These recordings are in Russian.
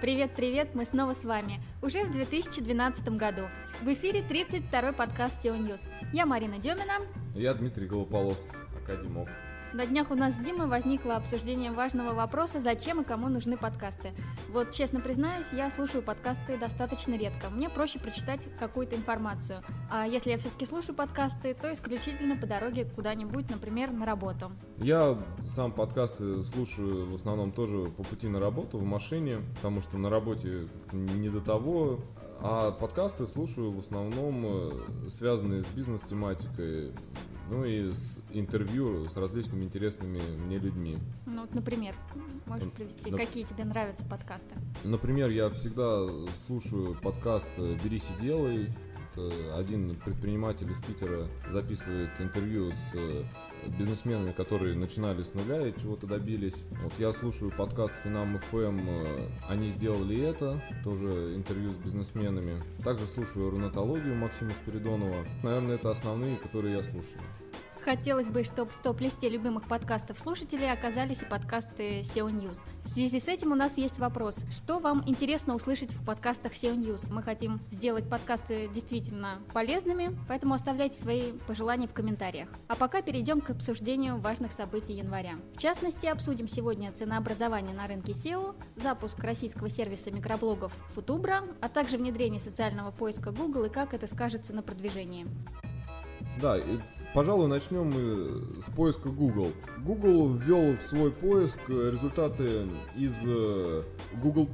Привет-привет, мы снова с вами. Уже в 2012 году. В эфире 32-й подкаст SEO News. Я Марина Демина. Я Дмитрий Голополосов, академок. На днях у нас с Димой возникло обсуждение важного вопроса, зачем и кому нужны подкасты. Вот, честно признаюсь, я слушаю подкасты достаточно редко. Мне проще прочитать какую-то информацию. А если я все-таки слушаю подкасты, то исключительно по дороге куда-нибудь, например, на работу. Я сам подкасты слушаю в основном тоже по пути на работу, в машине, потому что на работе не до того. А подкасты слушаю в основном э, связанные с бизнес-тематикой ну и с интервью с различными интересными мне людьми. Ну вот, например, можешь привести, Нап... какие тебе нравятся подкасты? Например, я всегда слушаю подкаст «Берись и делай», один предприниматель из Питера записывает интервью с э, бизнесменами, которые начинали с нуля и чего-то добились. Вот я слушаю подкаст Финам ФМ э, «Они сделали это», тоже интервью с бизнесменами. Также слушаю рунатологию Максима Спиридонова. Наверное, это основные, которые я слушаю. Хотелось бы, чтобы в топ-листе любимых подкастов слушателей оказались и подкасты SEO News. В связи с этим у нас есть вопрос. Что вам интересно услышать в подкастах SEO News? Мы хотим сделать подкасты действительно полезными, поэтому оставляйте свои пожелания в комментариях. А пока перейдем к обсуждению важных событий января. В частности, обсудим сегодня ценообразование на рынке SEO, запуск российского сервиса микроблогов Футубра, а также внедрение социального поиска Google и как это скажется на продвижении. Да, и Пожалуй, начнем мы с поиска Google. Google ввел в свой поиск результаты из э, Google+.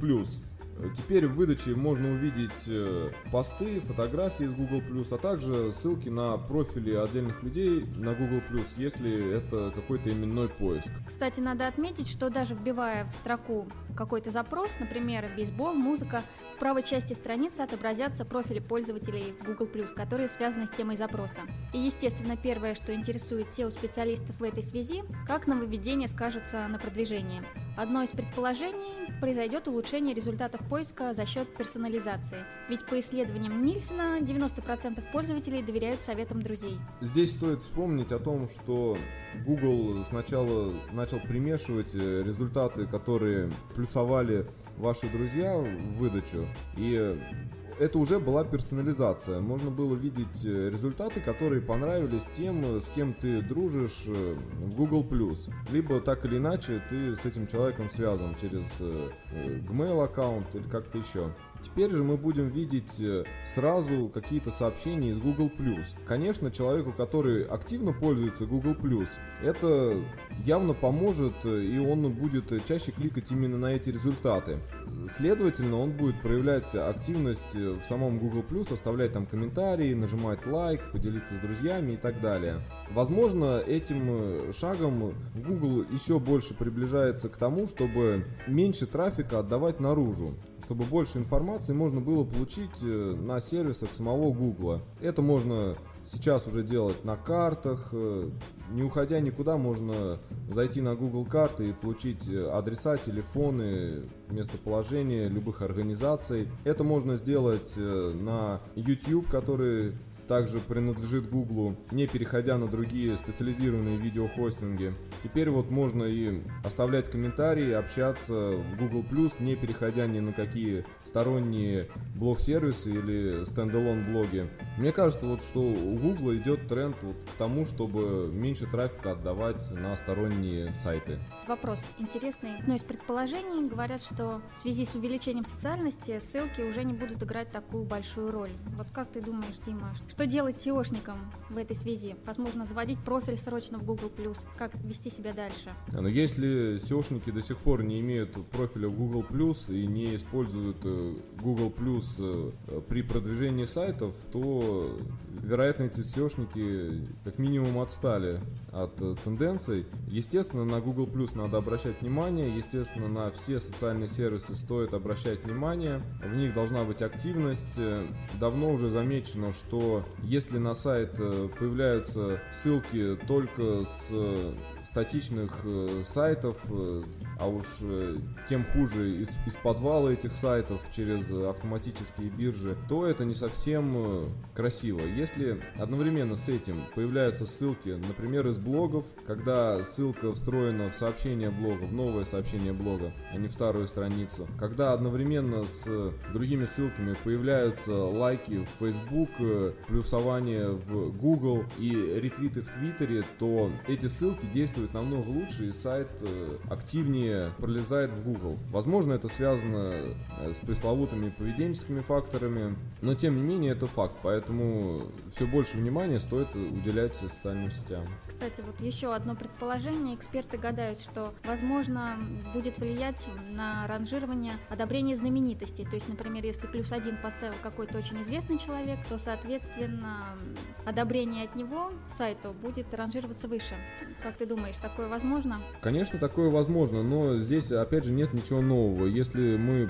Теперь в выдаче можно увидеть э, посты, фотографии из Google+, а также ссылки на профили отдельных людей на Google+, если это какой-то именной поиск. Кстати, надо отметить, что даже вбивая в строку какой-то запрос, например, бейсбол, музыка, в правой части страницы отобразятся профили пользователей Google+, которые связаны с темой запроса. И, естественно, первое, что интересует SEO-специалистов в этой связи, как нововведение скажется на продвижении. Одно из предположений – произойдет улучшение результатов поиска за счет персонализации. Ведь по исследованиям Нильсона 90% пользователей доверяют советам друзей. Здесь стоит вспомнить о том, что Google сначала начал примешивать э, результаты, которые плюсовали ваши друзья в выдачу, и это уже была персонализация. Можно было видеть э, результаты, которые понравились тем, э, с кем ты дружишь э, в Google+. Либо так или иначе ты с этим человеком связан через Gmail аккаунт или как-то еще. Теперь же мы будем видеть э, сразу какие-то сообщения из Google+. Конечно, человеку, который активно пользуется Google+, это явно поможет, э, и он будет чаще кликать именно на эти результаты. Следовательно, он будет проявлять активность в самом Google+, оставлять там комментарии, нажимать лайк, поделиться с друзьями и так далее. Возможно, этим э, шагом Google еще больше приближается к тому, чтобы меньше трафика отдавать наружу чтобы больше информации можно было получить э, на сервисах самого Гугла. Это можно сейчас уже делать на картах, э, не уходя никуда, можно зайти на Google карты и получить э, адреса, телефоны, местоположение любых организаций. Это можно сделать на YouTube, который также принадлежит Гуглу, не переходя на другие специализированные видеохостинги. Теперь вот можно и оставлять комментарии, общаться в Google+, не переходя ни на какие сторонние блог-сервисы или стендалон блоги. Мне кажется, вот что у Google идет тренд вот к тому, чтобы меньше трафика отдавать на сторонние сайты. Вопрос интересный. Одно из предположений говорят, что в связи с увеличением социальности ссылки уже не будут играть такую большую роль. Вот как ты думаешь, Дима, что делать SEOшникам в этой связи? Возможно, заводить профиль срочно в Google+, как вести себя дальше? Но ну, если SEOшники до сих пор не имеют профиля в Google+, и не используют э, Google+, э, при продвижении сайтов, то, вероятно, эти SEOшники как минимум отстали от э, тенденций. Естественно, на Google+, надо обращать внимание, естественно, на все социальные сервисы стоит обращать внимание, в них должна быть активность. Давно уже замечено, что если на сайт э, появляются ссылки только с э, статичных э, сайтов, а уж э, тем хуже из, из подвала этих сайтов через автоматические биржи, то это не совсем э, красиво. Если одновременно с этим появляются ссылки, например, из блогов, когда ссылка встроена в сообщение блога, в новое сообщение блога, а не в старую страницу, когда одновременно с другими ссылками появляются лайки в Facebook, э, плюсование в Google и ретвиты в Твиттере, то эти ссылки действуют намного лучше и сайт э, активнее пролезает в Google. Возможно, это связано э, с пресловутыми поведенческими факторами, но тем не менее это факт, поэтому все больше внимания стоит уделять социальным сетям. Кстати, вот еще одно предположение. Эксперты гадают, что, возможно, будет влиять на ранжирование одобрение знаменитостей. То есть, например, если плюс один поставил какой-то очень известный человек, то, соответственно, одобрение от него сайту будет ранжироваться выше. Как ты думаешь, такое возможно? Конечно, такое возможно, но здесь, опять же, нет ничего нового. Если мы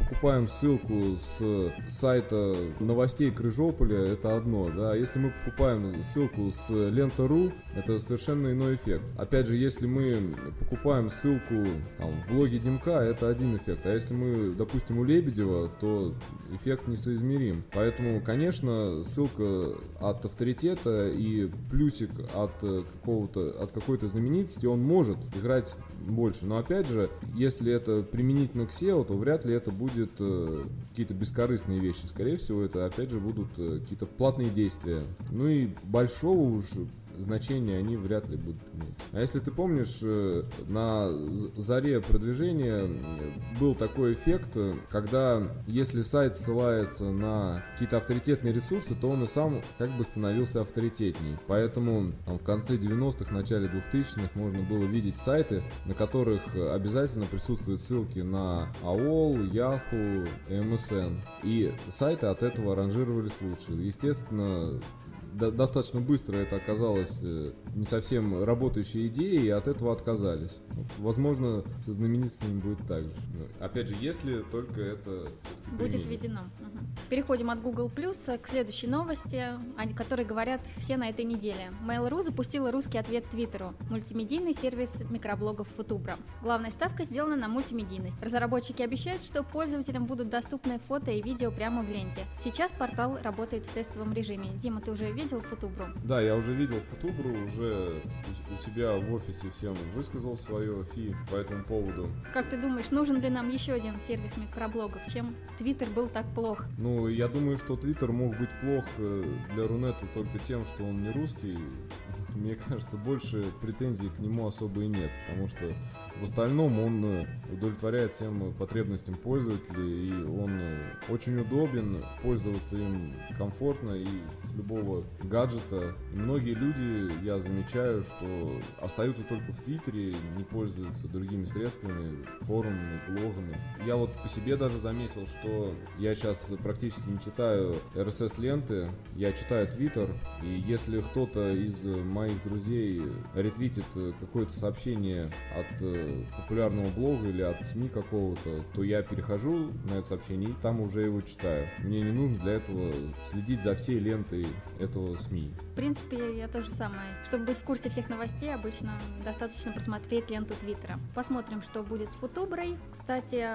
покупаем ссылку с сайта новостей Крыжополя, это одно, да. Если мы покупаем ссылку с лента.ру, это совершенно иной эффект. Опять же, если мы покупаем ссылку там, в блоге Димка, это один эффект. А если мы, допустим, у Лебедева, то эффект несоизмерим. Поэтому, конечно, ссылка от авторитета и плюсик от какого-то от какой-то знаменитости, он может играть больше. Но опять же, если это применительно к SEO, то вряд ли это будет э, какие-то бескорыстные вещи. Скорее всего, это опять же будут э, какие-то платные действия. Ну и большого уж значения они вряд ли будут иметь. А если ты помнишь, э, на заре продвижения был такой эффект, когда если сайт ссылается на какие-то авторитетные ресурсы, то он и сам как бы становился авторитетней. Поэтому там, в конце 90-х, начале 2000-х можно было видеть сайты, на которых обязательно присутствуют ссылки на AOL, Yahoo, MSN. И сайты от этого ранжировались лучше. Естественно, достаточно быстро это оказалось э, не совсем работающей идеей, и от этого отказались. Возможно, со знаменитостями будет так же. Опять же, если только это будет введено. Угу. Переходим от Google Plus к следующей новости, о которой говорят все на этой неделе. Mail.ru запустила русский ответ Твиттеру, мультимедийный сервис микроблогов Футубра. Главная ставка сделана на мультимедийность. Разработчики обещают, что пользователям будут доступны фото и видео прямо в ленте. Сейчас портал работает в тестовом режиме. Дима, ты уже видел Футубру? Да, я уже видел Футубру, уже у себя в офисе всем высказал свое фи по этому поводу. Как ты думаешь, нужен ли нам еще один сервис микроблогов? Чем Твиттер был так плох? Ну, я думаю, что Твиттер мог быть плох э, для Рунета только тем, что он не русский. Мне кажется, больше претензий к нему особо и нет, потому что в остальном он э, удовлетворяет всем потребностям пользователей, и он э, очень удобен, пользоваться им комфортно и с любого гаджета. И многие люди, я замечаю, что остаются только в Твиттере, не пользуются другими средствами, форумами, блогами. Я вот по себе даже заметил, что я сейчас практически не читаю RSS-ленты, я читаю Твиттер, и если кто-то из моих друзей ретвитит какое-то сообщение от популярного блога или от СМИ какого-то, то я перехожу на это сообщение и там уже его читаю. Мне не нужно для этого следить за всей лентой этого СМИ. В принципе, я тоже самое. Чтобы быть в курсе всех новостей, обычно достаточно просмотреть ленту Твиттера. Посмотрим, что будет с Футуброй. Кстати,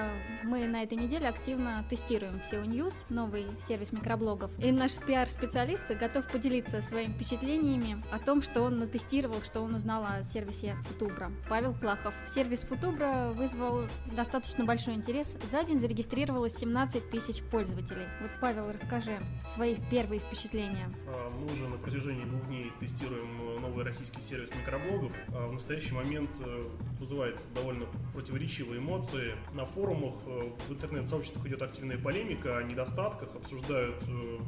мы на этой неделе активно тестируем SEO News, новый сервис микроблогов. И наш пиар-специалист готов поделиться своими впечатлениями о том, что он натестировал, что он узнал о сервисе Футубра. Павел Плахов. Сервис Футубра вызвал достаточно большой интерес. За день зарегистрировалось 17 тысяч пользователей. Вот, Павел, расскажи свои первые впечатления. А, мы уже на протяжении двух дней тестируем э, новый российский сервис микроблогов. А, в настоящий момент э, вызывает довольно противоречивые эмоции. На форумах, э, в интернет-сообществах идет активная полемика о недостатках, обсуждают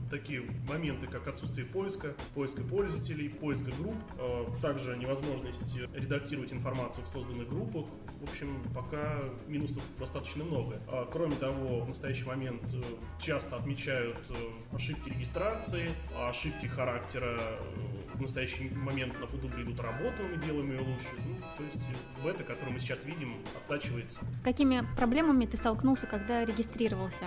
такие моменты, как отсутствие поиска, поиска пользователей, поиска групп, также невозможность редактировать информацию в созданных группах. В общем, пока минусов достаточно много. А, кроме того, в настоящий момент часто отмечают ошибки регистрации, ошибки характера в настоящий момент на футболе идут работы, мы делаем ее лучше. Ну, то есть бета, которую мы сейчас видим, оттачивается. С какими проблемами ты столкнулся, когда регистрировался?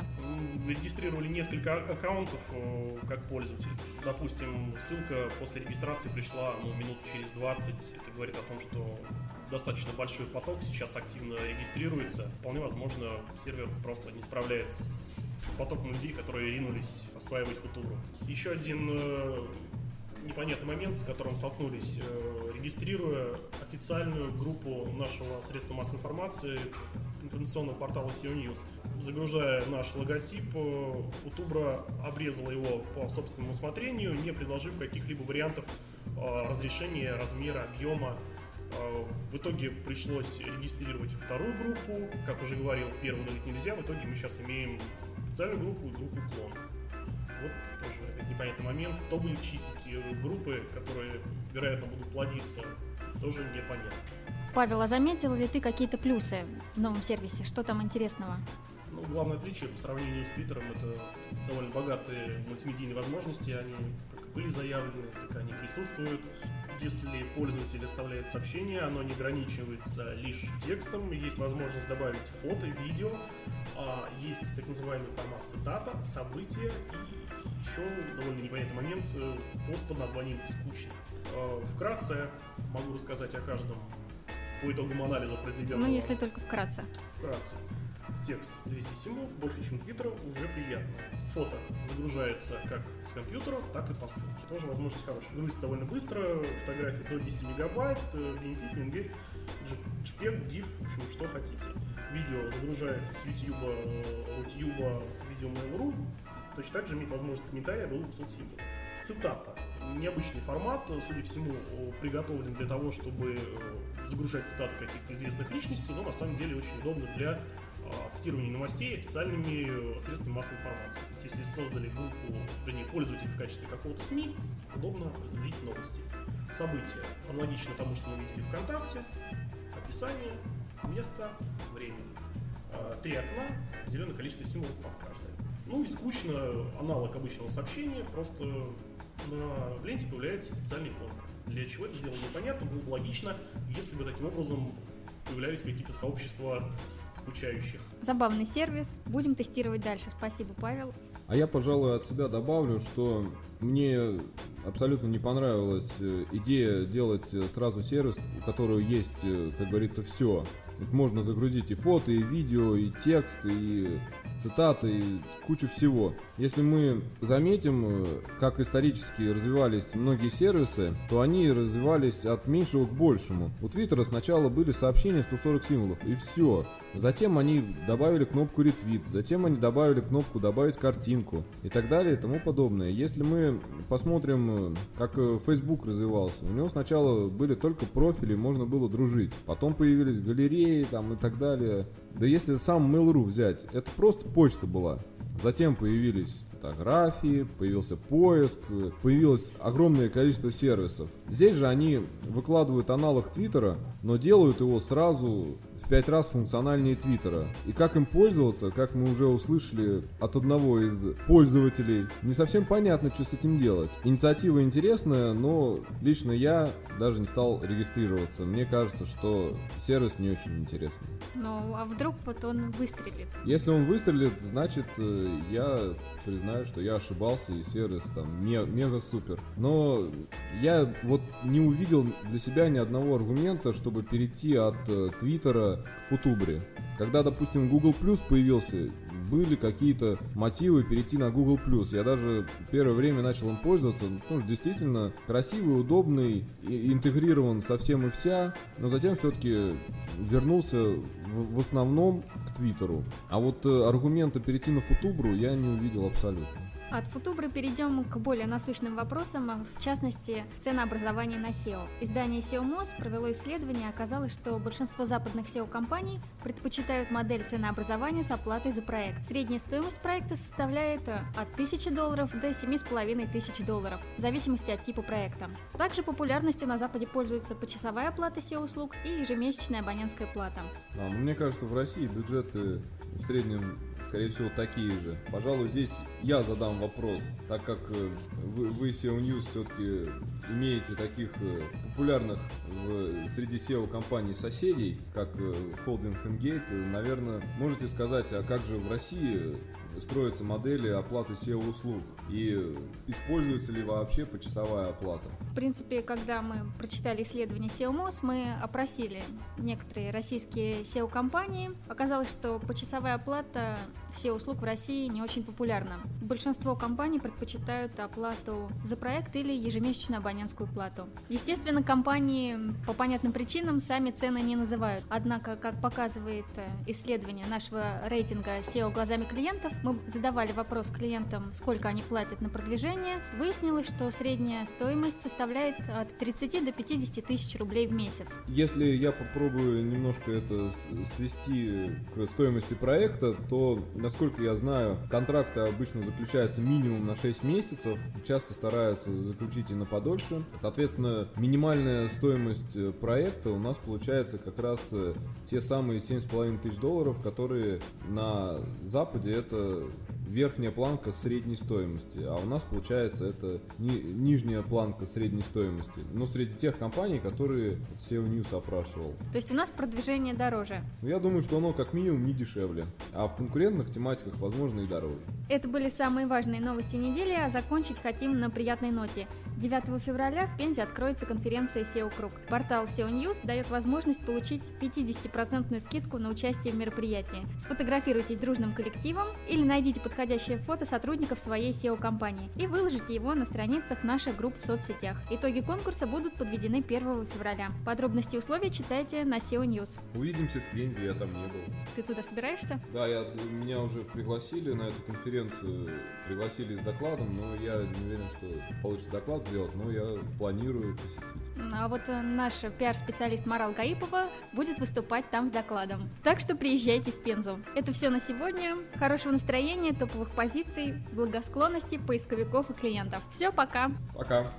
Регистрировали несколько а, аккаунтов э, как пользователь. Допустим, ссылка после регистрации пришла ну, минут через 20. Это говорит о том, что достаточно большой поток сейчас активно регистрируется. Вполне возможно, сервер просто не справляется с, с потоком людей, которые ринулись осваивать футуру. Еще один э, непонятный момент, с которым столкнулись, э, регистрируя официальную группу нашего средства массовой информации, информационного портала SEO News. Загружая наш логотип, э, Футубра обрезала его по собственному усмотрению, не предложив каких-либо вариантов э, разрешения, размера, объема. Э, в итоге пришлось регистрировать вторую группу. Как уже говорил, первую удалить нельзя. В итоге мы сейчас имеем официальную группу и группу клон. Вот тоже непонятный момент. Кто будет чистить группы, которые, вероятно, будут плодиться, тоже непонятно. Павел, а заметил ли ты какие-то плюсы в новом сервисе? Что там интересного? Ну, главное отличие по сравнению с Твиттером это довольно богатые мультимедийные возможности. Они как были заявлены, так они присутствуют. Если пользователь оставляет сообщение, оно не ограничивается лишь текстом, есть возможность добавить фото, видео, а есть так называемый формат цитата, события и еще довольно непонятный момент э, пост под названием «Скучный». Э, вкратце могу рассказать о каждом по итогам анализа произведенного. Ну, если только вкратце. Вкратце. Текст 200 символов, больше, чем Твиттера, уже приятно. Фото загружается как с компьютера, так и по ссылке. Тоже возможность хорошая. Грузится довольно быстро, фотографии до 10 мегабайт, BNP, PNG, JPEG, GIF, в общем, что хотите. Видео загружается с YouTube, YouTube, видео Mail.ru. Точно так же имеет возможность комментария до 200 символов. Цитата необычный формат, судя всему, приготовлен для того, чтобы э, загружать цитаты каких-то известных личностей, но на самом деле очень удобно для цитирования новостей официальными э, средствами массовой информации. То есть, если создали группу, вернее, пользователей в качестве какого-то СМИ, удобно определить новости. События аналогично тому, что мы видели ВКонтакте, описание, место, время. А, три окна, определенное количество символов под каждое. Ну и скучно, аналог обычного сообщения, просто на, ленте появляется специальный иконка. Для чего это сделано непонятно, было бы логично, если бы таким образом появлялись какие-то сообщества скучающих. Забавный сервис. Будем тестировать дальше. Спасибо, Павел. А я, пожалуй, от себя добавлю, что мне абсолютно не понравилась э, идея делать э, сразу сервис, у которого есть, э, как говорится, все. Можно загрузить и фото, и видео, и текст, и цитаты и кучу всего. Если мы заметим, как исторически развивались многие сервисы, то они развивались от меньшего к большему. У Твиттера сначала были сообщения 140 символов, и все. Затем они добавили кнопку ретвит, затем они добавили кнопку добавить картинку и так далее и тому подобное. Если мы посмотрим, как э, Facebook развивался, у него сначала были только профили, можно было дружить. Потом появились галереи там и так далее. Да если сам Mail.ru взять, это просто почта была. Затем появились фотографии, появился поиск, появилось огромное количество сервисов. Здесь же они выкладывают аналог Твиттера, но делают его сразу в пять раз функциональнее Твиттера. И как им пользоваться, как мы уже услышали от одного из пользователей, не совсем понятно, что с этим делать. Инициатива интересная, но лично я даже не стал регистрироваться. Мне кажется, что сервис не очень интересный. Ну, а вдруг вот он выстрелит? Если он выстрелит, значит, э, я признаю, что я ошибался, и сервис там ме- мега супер. Но я вот не увидел для себя ни одного аргумента, чтобы перейти от э, Твиттера к Футубре. Когда, допустим, Google Plus появился, были какие-то мотивы перейти на Google Plus. Я даже первое время начал им пользоваться, потому что действительно красивый, удобный, и интегрирован со всем и вся, но затем все-таки вернулся в, в основном к Твиттеру. А вот э, аргумента перейти на Футубру я не увидел абсолютно. От футубры перейдем к более насущным вопросам, в частности, ценообразования на SEO. Издание SEO Moz провело исследование, оказалось, что большинство западных SEO-компаний предпочитают модель ценообразования с оплатой за проект. Средняя стоимость проекта составляет от 1000 долларов до 7500 долларов, в зависимости от типа проекта. Также популярностью на Западе пользуется почасовая оплата SEO-услуг и ежемесячная абонентская плата. А, мне кажется, в России бюджеты в среднем, скорее всего, такие же. Пожалуй, здесь я задам вопрос, так как э, вы, вы SEO News все-таки имеете таких э, популярных в, среди SEO-компаний соседей, как Holding Gate, наверное, можете сказать, а как же в России строятся модели оплаты SEO-услуг и используется ли вообще почасовая оплата. В принципе, когда мы прочитали исследование SEO-MOS, мы опросили некоторые российские SEO-компании. Оказалось, что почасовая оплата SEO-услуг в России не очень популярна. Большинство компаний предпочитают оплату за проект или ежемесячную абонентскую плату. Естественно, компании по понятным причинам сами цены не называют. Однако, как показывает э, исследование нашего рейтинга SEO глазами клиентов, мы задавали вопрос клиентам, сколько они платят на продвижение. Выяснилось, что средняя стоимость составляет от 30 до 50 тысяч рублей в месяц. Если я попробую немножко это свести к стоимости проекта, то, насколько я знаю, контракты обычно заключаются минимум на 6 месяцев, часто стараются заключить и на подольше. Соответственно, минимальная стоимость э, проекта у нас получается как раз э, те самые 7,5 тысяч долларов, которые на Западе это Ooh. Верхняя планка средней стоимости, а у нас получается это ни, нижняя планка средней стоимости. Но среди тех компаний, которые SEO News опрашивал. То есть у нас продвижение дороже? Ну, я думаю, что оно как минимум не дешевле, а в конкурентных тематиках, возможно, и дороже. Это были самые важные новости недели, а закончить хотим на приятной ноте. 9 февраля в Пензе откроется конференция SEO Круг. Портал SEO News дает возможность получить 50% скидку на участие в мероприятии. Сфотографируйтесь дружным коллективом или найдите подходящий подходящее фото сотрудников своей SEO-компании и выложите его на страницах наших групп в соцсетях. Итоги конкурса будут подведены 1 февраля. Подробности и условия читайте на SEO News. Увидимся в Пензе, я там не был. Ты туда собираешься? Да, я, меня уже пригласили на эту конференцию, пригласили с докладом, но я не уверен, что получится доклад сделать, но я планирую посетить. А вот э, наш пиар-специалист Марал Гаипова будет выступать там с докладом. Так что приезжайте в Пензу. Это все на сегодня. Хорошего настроения, топовых позиций, благосклонности поисковиков и клиентов. Все, пока. Пока.